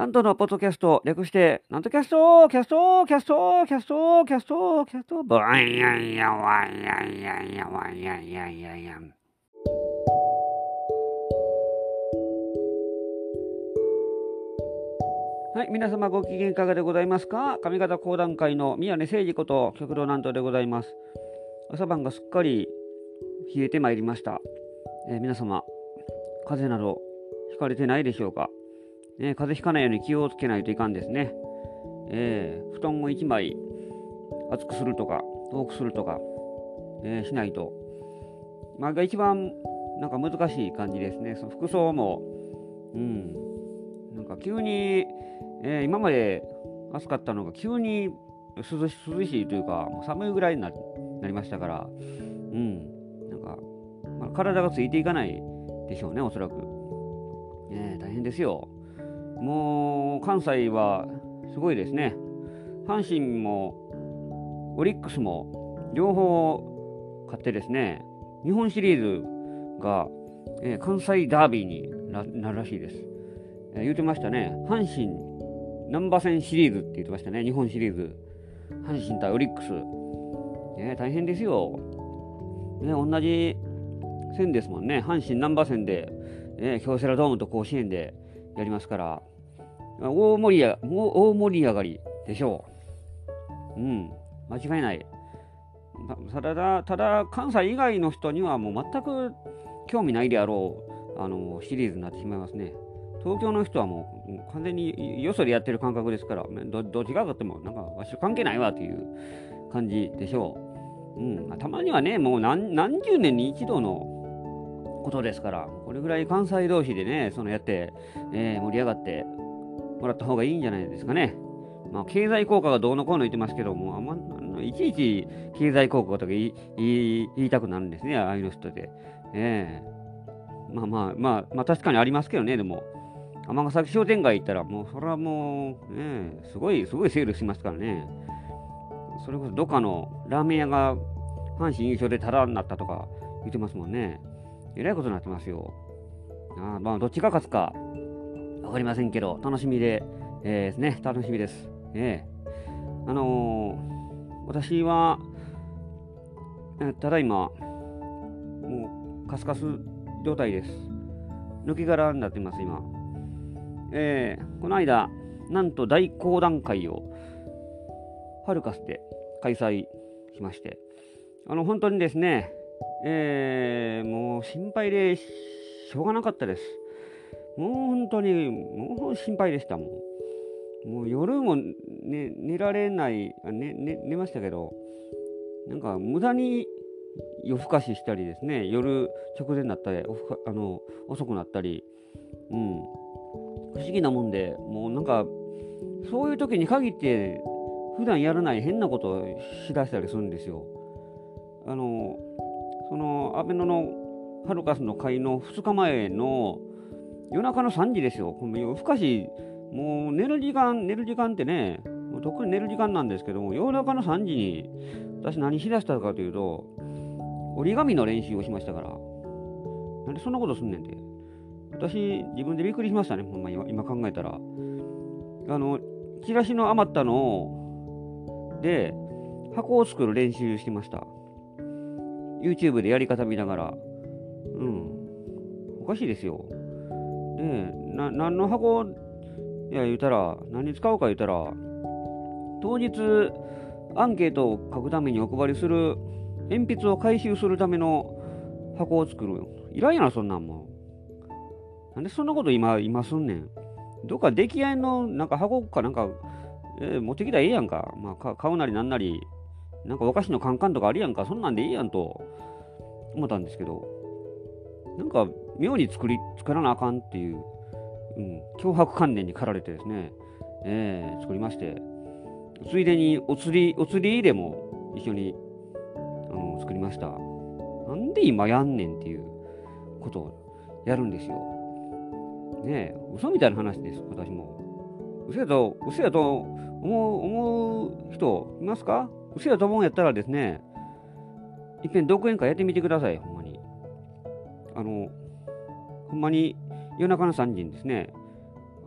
なんとのポッドキャスト、略して、なんとキャスト、キャスト、キャスト、キャスト、キャスト、キャスト、バンヤンヤワンヤンヤンヤワンヤンヤンヤンヤン。はい、皆様ご機嫌いかがでございますか上方講談界の宮根誠司こと旭堂南斗でございます。朝晩がすっかり冷えてまいりました。えー皆様、風邪などひかれてないでしょうか、ね、風邪ひかないように気をつけないといかんですね。えー布団を1枚厚くするとか、遠くするとか、えーしないと。まあ、が一番なんか難しい感じですね。その服装も、うん、なんか急に、えー今まで暑かったのが急に涼し涼しいというか、もう寒いぐらいになりましたから、うん、なんか、まあ、体がついていかないでしょうね、おそらく。ね大変ですよ。もう関西はすごいですね。阪神もオリックスも両方勝ってですね、日本シリーズが、えー関西ダービーになるらしいです。えー言ってましたね、阪神難波戦シリーズって言ってましたね、日本シリーズ。阪神対オリックス。ね、大変ですよ。ね、同じ線ですもんね、阪神難波戦で、ね、京セラドームと甲子園でやりますから、大盛りやもう大盛り上がりでしょう。うん、間違いない。ただ、ただ、関西以外の人にはもう全く興味ないであろうあのシリーズになってしまいますね。東京の人はもう完全によそでやってる感覚ですから、どどっちがかっても、なんか、わし関係ないわという感じでしょう。うん、たまにはね、もう何何十年に一度のことですから、これぐらい関西同士でね、そのやって、えー盛り上がってもらった方がいいんじゃないですかね。まあ、経済効果がどうのこうの言ってますけども、あまあのいちいち経済効果とか言いたくなるんですね、ああいうの人で。ええまあまあまあ、まあ確かにありますけどね、でも。尼崎商店街行ったら、もうそれはもう、ね、すごい、すごいセールしますからね。それこそどっかのラーメン屋が阪神優勝でタダになったとか言ってますもんね。えらいことになってますよ。あまあ、どっちが勝つかわかりませんけど、楽しみで、えーですね、楽しみです。ええあのー私は、えーただいま、もう、カスカス状態です。抜き殻になっています、今。えーこの間、なんと大講談会を、ハルカスで開催しまして、あの、本当にですね、えーもう心配でしょうがなかったです。もう本当に、もう心配でしたもん。もう夜も、ね、寝られない、あねね、寝ましたけど、なんか無駄に夜更かししたりですね、夜直前になったり、おふかあの遅くなったり、うん、不思議なもんで、もうなんか、そういう時に限って、普段やらない変なことをしだしたりするんですよ。あの、その、安倍野のハルカスの会の2日前の夜中の3時ですよ。ほんま夜更かし、もう寝る時間、寝る時間ってね、もうとっくに寝る時間なんですけども、夜中の3時に私何しだしたかというと、折り紙の練習をしましたから。なんでそんなことすんねんて。私、自分でびっくりしましたね、ほんま今今考えたら。あの、チラシの余ったのを、で、箱を作る練習してました。YouTube でやり方見ながら。うん。おかしいですよ。で、な、何の箱？いや言うたら、何に使うか言うたら、当日、アンケートを書くためにお配りする、鉛筆を回収するための箱を作る。いらんやろ、そんなんもん。なんでそんなこと今、今すんねん。どっか出来合いのなんか箱かなんか、えー持ってきたらええやんか。まあ、か買うなりなんなり、なんかお菓子のカンカンとかあるやんか。そんなんでいいやんと思ったんですけど、なんか妙に作り、作らなあかんっていう、うん、脅迫観念に駆られてですね、えー作りまして、ついでにお釣り、お釣り入れも一緒にあの作りました。なんで今やんねんっていうことをやるんですよ。ねえ、嘘みたいな話です、私も。嘘やと、嘘やと思う、思う人いますか？嘘やと思うんやったらですね、いっぺん独演会やってみてください、ほんま。あの、ほんまに夜中の3時にですね、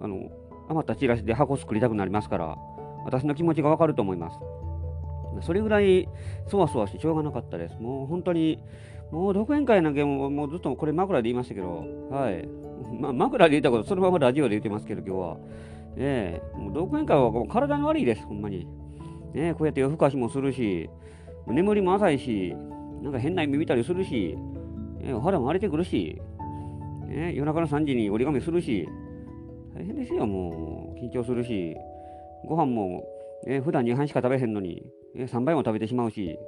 あの、余ったチラシで箱作りたくなりますから、私の気持ちがわかると思います。それぐらいそわそわしてしょうがなかったです。もう本当に、もう独演会なんかももうずっとこれ枕で言いましたけど、はい。まあ、枕で言ったこと、そのままラジオで言ってますけど、今日は。ええもう独演会はもう体に悪いです、ほんまに。ねこうやって夜更かしもするし、眠りも浅いし、なんか変な夢見たりするし、えお肌も荒れてくるし、ね、夜中の3時に折り紙するし、大変ですよ、もう。緊張するし、ご飯も、ね、普段2杯しか食べへんのに、ね、3杯も食べてしまうし、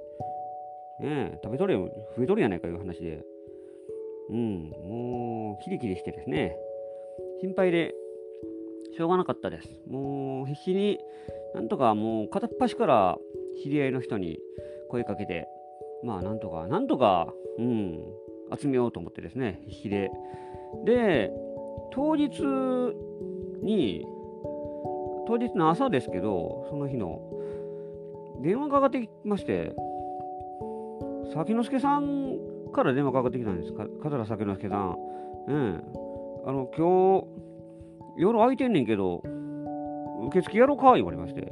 ね、食べとるよ、増えとるやないかいう話で。うん、もう、キリキリしてですね、心配でしょうがなかったです。もう、必死に、なんとかもう、片っ端から知り合いの人に声かけて、まあ、なんとか、なんとか、うん、集めようと思ってですね、必死で。で、当日に、当日の朝ですけど、その日の、電話かかってきまして、崎之助さんから電話かかってきたんですか。桂崎之助さん。うん。あの、今日、夜空いてんねんけど、受付やろうか言われまして、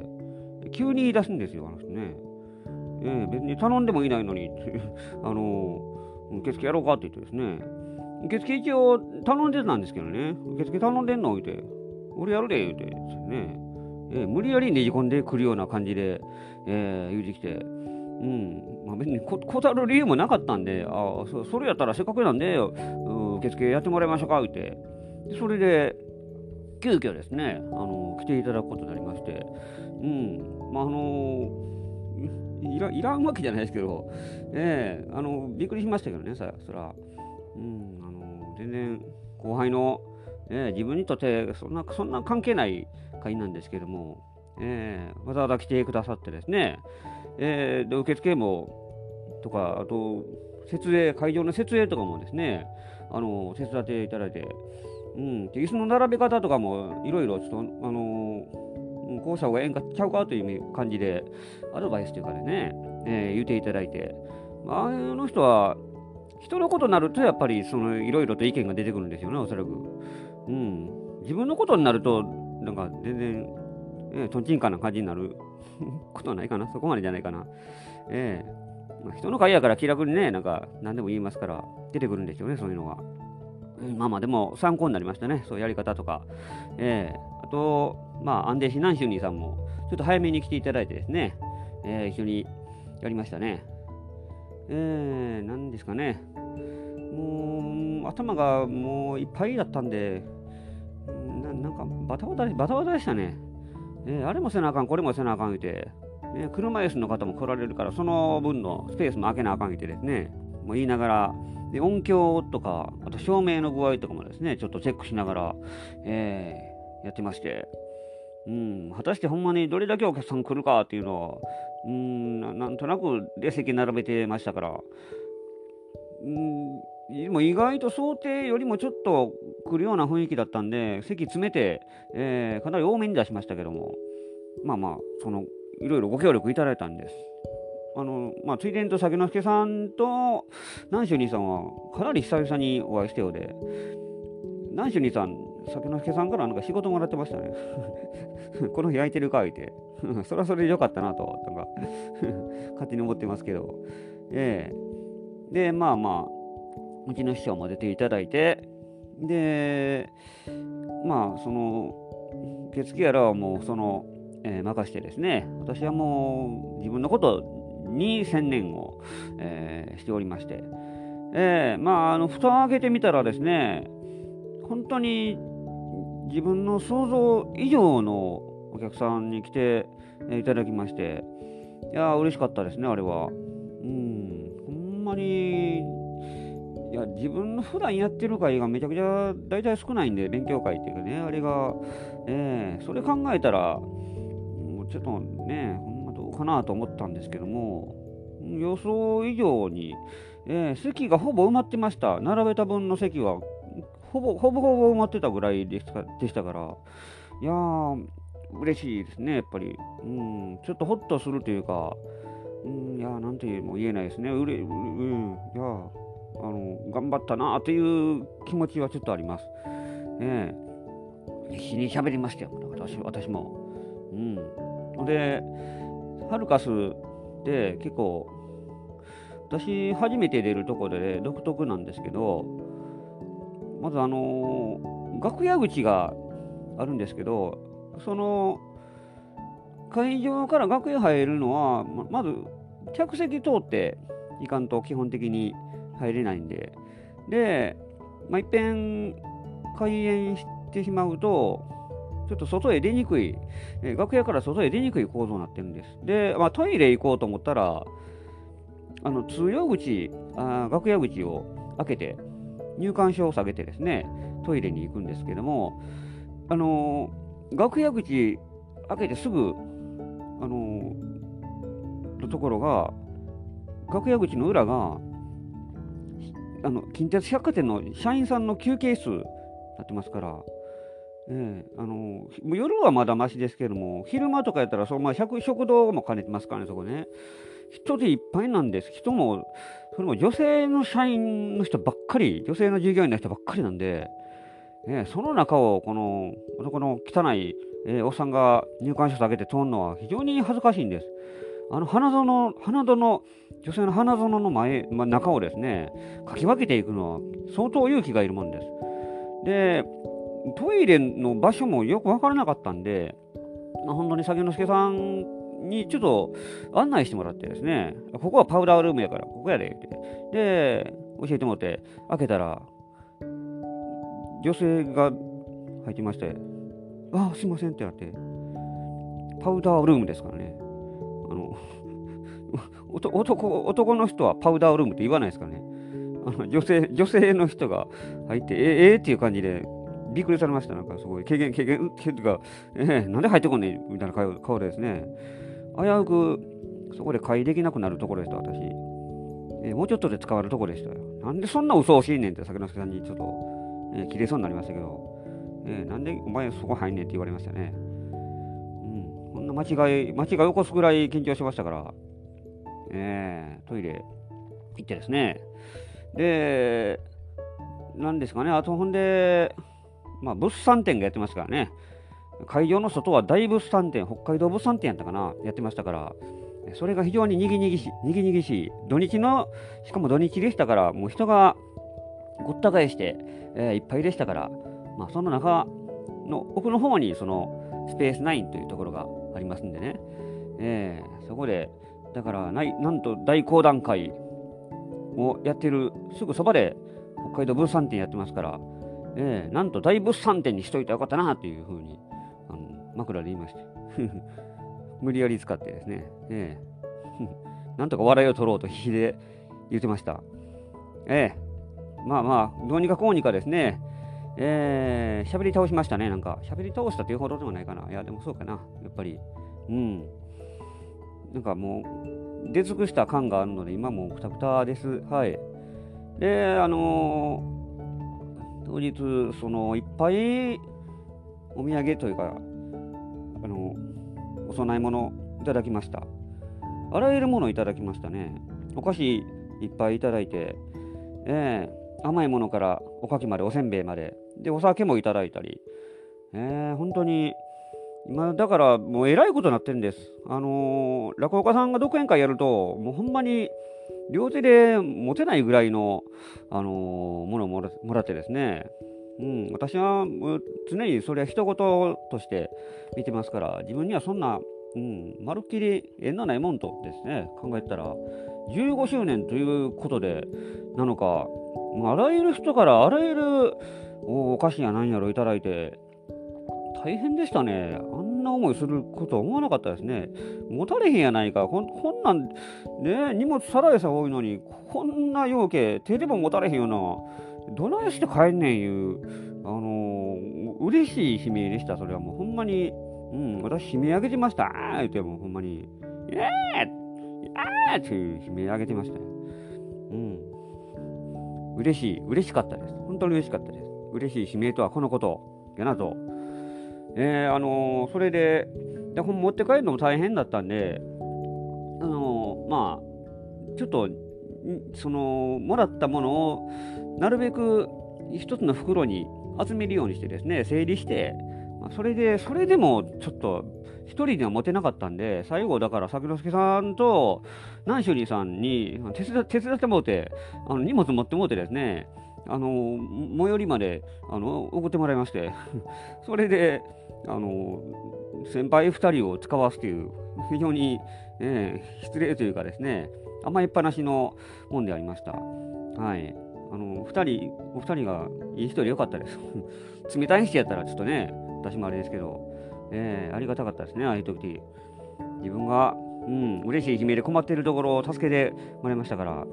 急に言い出すんですよ、あの人ね。ええ、別に頼んでもいないのに、あの、受付やろうかって言ってですね、受付一応頼んでたんですけどね、受付頼んでんの言うて、俺やるで言うてですね、ええ、無理やりねじ込んでくるような感じで、ええ、言うてきて、うん、まあ、別にこ断る理由もなかったんで、あそそれやったらせっかくなんで、受付やってもらいましょうか言うて、それで、急遽ですね、あの来ていただくことになりまして、うん、まあ、あのいらいらんわけじゃないですけど、ええあのびっくりしましたけどね、さそら、うん、あの全然後輩の、え自分にとってそんなそんな関係ない会なんですけども、ええわざわざ来てくださってですね、えー、で受付もとか、あと設営、会場の設営とかもですね、あの手伝っていただいて、うん、で椅子の並べ方とかもいろいろちょっと、あのー、こうした方がええんかちゃうかという感じで、アドバイスというかね、えー、言っていただいて、ああの人は、人のことになると、やっぱりそのいろいろと意見が出てくるんですよね、おそらく。うん、自分のことになると、なんか全然、えー、とんちんかな感じになる ことはないかな、そこまでじゃないかな。えーまあ、人の会やから気楽にね、なんか何でも言いますから、出てくるんですよね、そういうのが。まあまあでも参考になりましたね、そういうやり方とか。えー、と、まあ、アンデーシナンシュニーさんも、ちょっと早めに来ていただいてですね、えー、一緒にやりましたね。えー、なんですかね。もう、頭がもういっぱいだったんで、ななんかバタバタバタバタでしたね。えー、あれもせなあかん、これもせなあかん言うて、ね、車椅子の方も来られるから、その分のスペースも開けなあかん言うてですね、もう言いながら、で音響とか、あと照明の具合とかもですね、ちょっとチェックしながら、えー、やってまして、うん、果たしてほんまにどれだけお客さん来るかっていうのは、うん、なんとなくで席並べてましたから、うん、でも意外と想定よりもちょっと来るような雰囲気だったんで、席詰めて、えー、かなり多めに出しましたけども、まあまあ、その、いろいろご協力いただいたんです。あの、まあ、ついでにと酒之助さんと南州兄さんはかなり久々にお会いしたようで、南州兄さん、酒之助さんからなんか仕事もらってましたね。この日空いてるか言って、それはそれでよかったなと、なんか 勝手に思ってますけど、ええ。ー、で、まあまあ、うちの師匠も出ていただいて、で、まあ、その、受付やらはもう、その、えー、任してですね、私はもう自分のことに専念を、えー、しておりまして、えー、まあ、あの蓋を開けてみたらですね、本当に自分の想像以上のお客さんに来ていただきまして、いや嬉しかったですね、あれは。うん、ほんまに、いや、自分の普段やってる会がめちゃくちゃ大体少ないんで、勉強会っていうかね、あれが、えー、それ考えたら、もうちょっとねほんまどう、かなと思ったんですけども、予想以上に、えー、席がほぼ埋まってました。並べた分の席はほぼほぼほぼ埋まってたぐらいでしたから、いやー、嬉しいですね、やっぱり。うん、ちょっとほっとするというか、うん、いやー、なんても言えないですね。うれ、うん、いやー、あの、頑張ったなという気持ちはちょっとあります。ね必死に喋りましたよ、私私も。うん。で、ハルカスで結構、私初めて出るとこで、独特なんですけど、まずあの、楽屋口があるんですけど、その会場から楽屋入るのは、まず客席通っていかんと基本的に入れないんで、で、まあ、いっぺん開演してしまうと、ちょっと外へ出にくい、え、楽屋から外へ出にくい構造になってるんです。で、まあ、トイレ行こうと思ったら、あの通用口あ、楽屋口を開けて、入館証を下げてですね、トイレに行くんですけども、あのー、楽屋口開けてすぐ、あのー、のところが、楽屋口の裏が、あの近鉄百貨店の社員さんの休憩室になってますから、えー、あの夜はまだましですけども、昼間とかやったらその、まあ、食堂も兼ねてますからね、そこね。人でいっぱいなんです。人も、それも女性の社員の人ばっかり、女性の従業員の人ばっかりなんで、え、その中をこの男の汚い、えー、おっさんが入館証下げて通るのは非常に恥ずかしいんです。あの花園、花園、女性の花園の前、ま、中をですね、かき分けていくのは相当勇気がいるもんです。で、トイレの場所もよく分からなかったんで、まあ、本当に酒之助さんにちょっと案内してもらってですね、ここはパウダールームやから、ここやで、って。で、教えてもらって、開けたら、女性が入ってまして、あ、すいませんってなって、パウダールームですからね。あの、男男の人はパウダールームって言わないですからね。あの女性女性の人が入って、ええー、っていう感じでびっくりされました。なんかすごい、軽減、軽減っていうか、えー、なんで入ってこんねんみたいな顔でですね。危うくそこで会できなくなるところでした、私。えー、もうちょっとで使われるところでしたよ。なんでそんな嘘をしいねんって、酒之助さんにちょっと、えー、切れそうになりましたけど、えー、なんでお前そこ入んねんって言われましたね。うん、こんな間違い、間違い起こすぐらい緊張しましたから、えー、トイレ行ってですね。で、なんですかね、あとほんで、まあ、物産展がやってますからね。会場の外は大物産展、北海道物産展やったかな、やってましたから、それが非常ににぎにぎし、にぎにぎしい。土日の、しかも土日でしたから、もう人がごった返して、えー、いっぱいでしたから、まあ、その中の奥の方に、その、スペース9というところがありますんでね、えー、そこで、だからない、なんと大講談会をやってるすぐそばで、北海道物産展やってますから、えー、なんと大物産展にしといてよかったなというふうに枕で言いまして 無理やり使ってですね、えー、なんとか笑いを取ろうと必死で言ってました。ええ、まあまあ、どうにかこうにかですね、えー、喋り倒しましたね、なんか。喋り倒したというほどでもないかな。いや、でもそうかな、やっぱり。うん。なんかもう、出尽くした感があるので、今もうくたくたです。はい。で、あのー当日、そのいっぱいお土産というか、お供え物いただきました。あらゆるものいただきましたね。お菓子いっぱいいただいて、えー、甘いものからおかきまで、おせんべいまで、で、お酒もいただいたり、えー、本当に、今、だからもうえらいことになってるんです。あのー、落語家さんが独演会やると、もうほんまに両手で持てないぐらいの、あのー、ものをもらってですね、うん、私は常にそれは人事として見てますから、自分にはそんな、うん、まるっきり縁のないもんとですね、考えたら、15周年ということでなのか、あらゆる人からあらゆるお菓子や何やろいただいて、大変でしたね。あんな思いすることは思わなかったですね。持たれへんやないか。こんなん、ね、荷物さらえさ多いのに、こんな容器、手でも持たれへんような、どないして帰んねんいう、あのー、嬉しい悲鳴でした。それはもうほんまに、うん、私悲鳴上げてました。あ言ってもほんまに、えーあーっていう悲鳴上げてましたよ。うん。嬉しい、嬉しかったです。本当に嬉しかったです。嬉しい悲鳴とはこのことやなとえー、あのー、それで、で本持って帰るのも大変だったんで、あのー、まあ、ちょっと、その、もらったものを、なるべく一つの袋に集めるようにしてですね、整理して、それで、それでもちょっと、一人では持てなかったんで、最後、だから、作之助さんと南州里さんに手伝手伝ってもうて、あの荷物持ってもうてですね、あの最寄りまであの送ってもらいまして、それで、あの先輩2人を使わすという、非常に、えー、失礼というかですね、甘えっぱなしのもんでありました。はい。あの2人、お二人がいい人でよかったです。冷たい人やったらちょっとね、私もあれですけど、えー、ありがたかったですね、ああいう時。自分が、うん、嬉しい悲鳴で困っているところを助けてもらいましたから、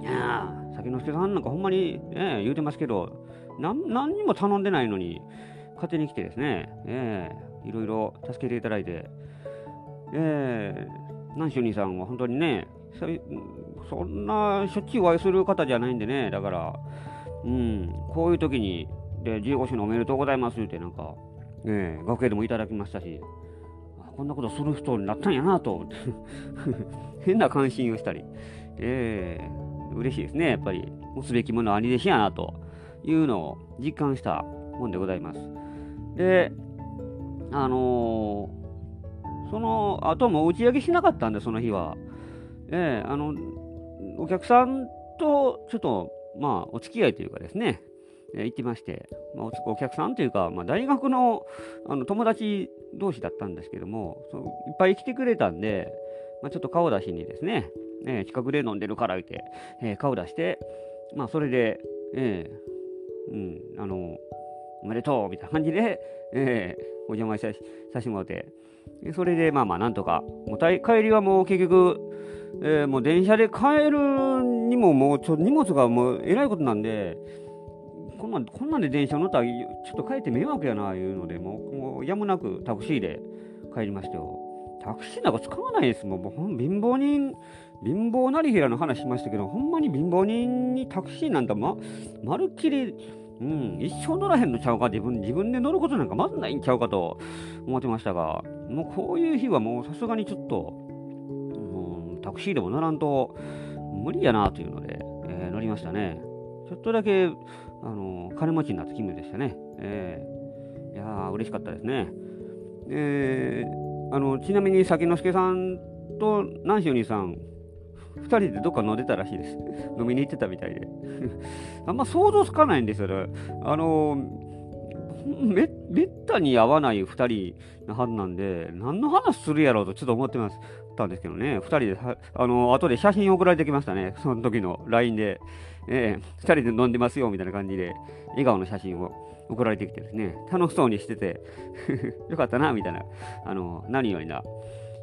いやー、酒之助さんなんかほんまに、え、言うてますけど、何にも頼んでないのに、勝手に来てですね、えー、いろいろ助けていただいて、えー、南州兄さんは本当にね、そんなしょっちゅうお会いする方じゃないんでね、だから、うん、こういう時に、で、15周年おめでとうございますって、なんか、ね、学園でもいただきましたし、こんなことする人になったんやなと。思って、変な関心をしたり、えー、嬉しいですね、やっぱり、持つべきものは兄弟子やなと。いうのを実感したもんでございます。で、あのー、その後も打ち上げしなかったんで、その日は。えー、あの、お客さんとちょっと、まあ、お付き合いというかですね、え、行ってまして、まあ、お客さんというか、まあ、大学のあの友達同士だったんですけども、そいっぱい来てくれたんで、まあ、ちょっと顔出しにですね、えー、近くで飲んでるから言って、えー、顔出して、まあ、それで、えー、うん、あの、おめでとうみたいな感じで、えー、お邪魔させてもらって、それで、まあまあ、なんとか、もう帰りはもう結局、えー、もう電車で帰るにももうちょ荷物がもうえらいことなんで、こんなんこんなんで電車乗ったらちょっと帰って迷惑やないうので、もうもうやむなくタクシーで帰りましたよ。タクシーなんか使わないですもん。もう貧乏人、貧乏なりひらの話しましたけど、ほんまに貧乏人にタクシーなんてま、まるっきり、うん、一生乗らへんのちゃうか、自分自分で乗ることなんかまずないんちゃうかと思ってましたが、もうこういう日はもうさすがにちょっと、タクシーでも乗らんと無理やなというので、えー、乗りましたね。ちょっとだけ、あの、金持ちになった気分でしたね。えー、いやー、嬉しかったですね。えー、あのちなみに崎之助さんと南州兄さん、2人でどっか飲んでたらしいです。飲みに行ってたみたいで。あんま想像つかないんですよね。あのめめったに会わない2人のはずなんで、何の話するやろうとちょっと思ってます。たんですけどね、2人で、あの、後で写真送られてきましたね、その時の LINE で、えー、2人で飲んでますよみたいな感じで、笑顔の写真を送られてきてですね、楽しそうにしてて よかったな、みたいな、あの、何よりな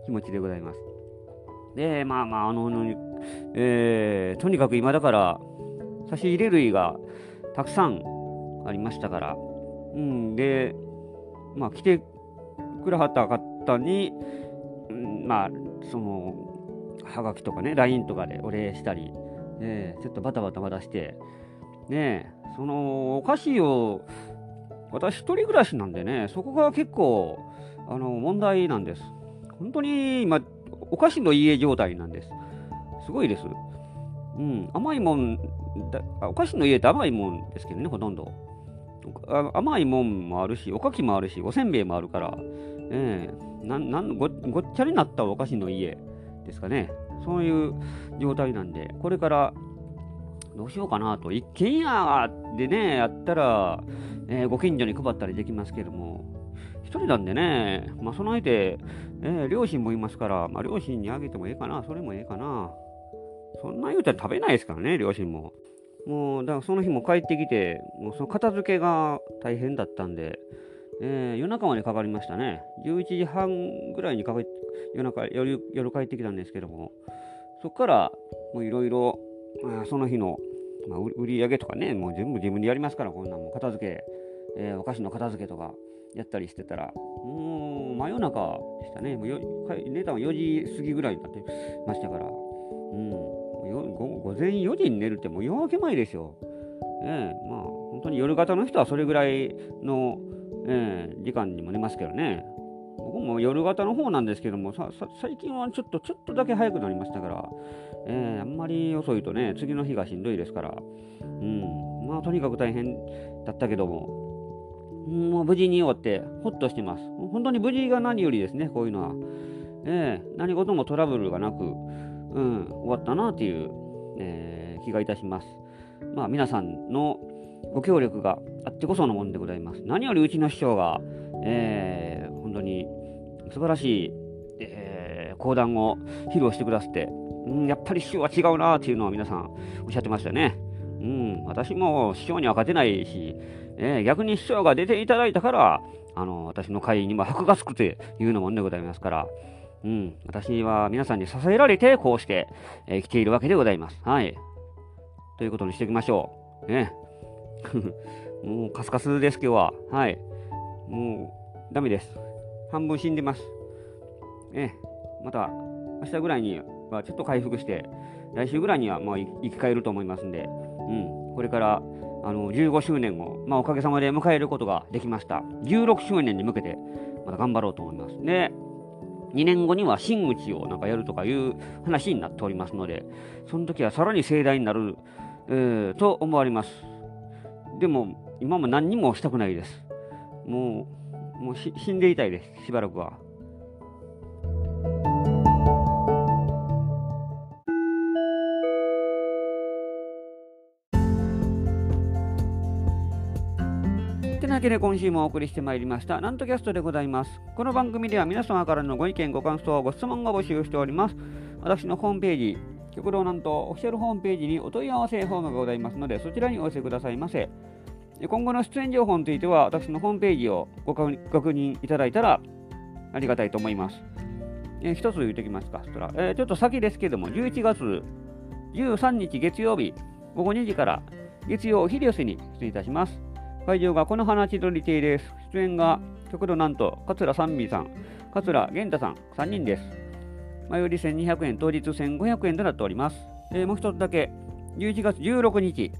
気持ちでございます。で、まあまあ、あの、えー、とにかく今だから、差し入れ類がたくさんありましたから、うん、で、まあ、来てくれはった方に、うん、まあ、その、はがきとかね、LINE とかでお礼したり、ね、ちょっとバタバタ渡して、ね、そのお菓子を、私一人暮らしなんでね、そこが結構、あの、問題なんです。本当に今、お菓子の家状態なんです。すごいです。うん、甘いもんだ、お菓子の家って甘いもんですけどね、ほとんど。甘いもんもあるし、おかきもあるし、おせんべいもあるから、えー、ななんごごっちゃになったお菓子の家ですかね。そういう状態なんで、これからどうしようかなと。一軒家でね、やったら、えー、ご近所に配ったりできますけども、一人なんでね、まあ、備えて、えー、両親もいますから、まあ、両親にあげてもええかな、それもええかな。そんな言うたら食べないですからね、両親も。もう、だからその日も帰ってきて、もうその片付けが大変だったんで、えー、夜中までかかりましたね。11時半ぐらいにかか夜中夜、夜帰ってきたんですけども、そこからもういろいろ、その日の、まあ、売り上げとかね、もう全部自分でやりますから、こんなんも片付け、えー、お菓子の片付けとかやったりしてたら、もう真夜中でしたね。もう寝たの4時過ぎぐらいになってましたから、うん、午前4時に寝るってもう夜明け前ですよ。ええー、まあ、本当に夜型の人はそれぐらいのえー、時間にも寝ますけどね。僕も夜型の方なんですけども、最近はちょっと、ちょっとだけ早くなりましたから、えー、あんまり遅いとね、次の日がしんどいですから、うん、まあ、とにかく大変だったけども、もう無事に終わってほっとしてます。本当に無事が何よりですね、こういうのは。えー、何事もトラブルがなく、うん、終わったなという、えー、気がいたします。まあ皆さんのご協力があってこそのものでございます。何よりうちの師匠が、えー、本当に素晴らしい、え、講談を披露してくださって、うん、やっぱり師匠は違うなっていうのを皆さんおっしゃってましたね。うん、私も師匠には勝てないし、えー、逆に師匠が出ていただいたから、あの、私の会にも箔がつくというのもんでございますから、うん、私は皆さんに支えられて、こうして、えー、来ているわけでございます。はい。ということにしておきましょう。ね。もうカスカスです、今日は。はい。もう、ダメです。半分死んでます。ね。また、明日ぐらいにはちょっと回復して、来週ぐらいにはまあ生き返ると思いますんで、うん、これからあの15周年を、まあ、おかげさまで迎えることができました。16周年に向けて、また頑張ろうと思います。で、2年後には真打ちをなんかやるとかいう話になっておりますので、その時はさらに盛大になる、えー、と思われます。でも、今も何にもしたくないです。もう、もう死んでいたいです、しばらくは。わけで今週もお送りしてまいりました、なんとキャストでございます。この番組では皆様からのご意見、ご感想、ご質問を募集しております。私のホームページ、極道なんとオフィシャルホームページにお問い合わせフォームがございますので、そちらにお寄せくださいませ。今後の出演情報については、私のホームページをご確認いただいたらありがたいと思います。えー、一つ言ってきますか、そしたら、えー、ちょっと先ですけども、11月13日月曜日、午後2時から月曜お昼寄せに出演いたします。会場がこの花千鳥亭です。出演が極度なんと桂三味さん、桂源太さん3人です。前売り1200円、当日1500円となっております。えー、もう一つだけ、11月16日、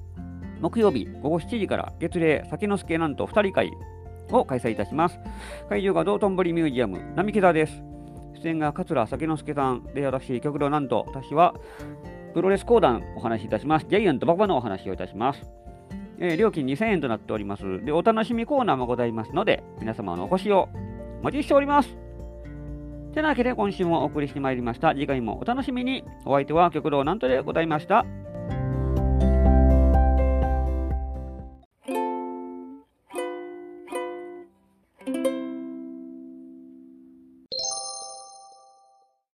木曜日午後7時から月齢酒之助なんと2人会を開催いたします。会場が道頓堀ミュージアム並木座です。出演が桂酒之助さんで、私、極度なんと、私はプロレス講談お話しいたします。ジャイアント馬場のお話をいたします。えー、料金2000円となっております。で、お楽しみコーナーもございますので、皆様のお越しをお待ちしております。てなわけで今週もお送りしてまいりました。次回もお楽しみに。お相手は極道なんとでございました。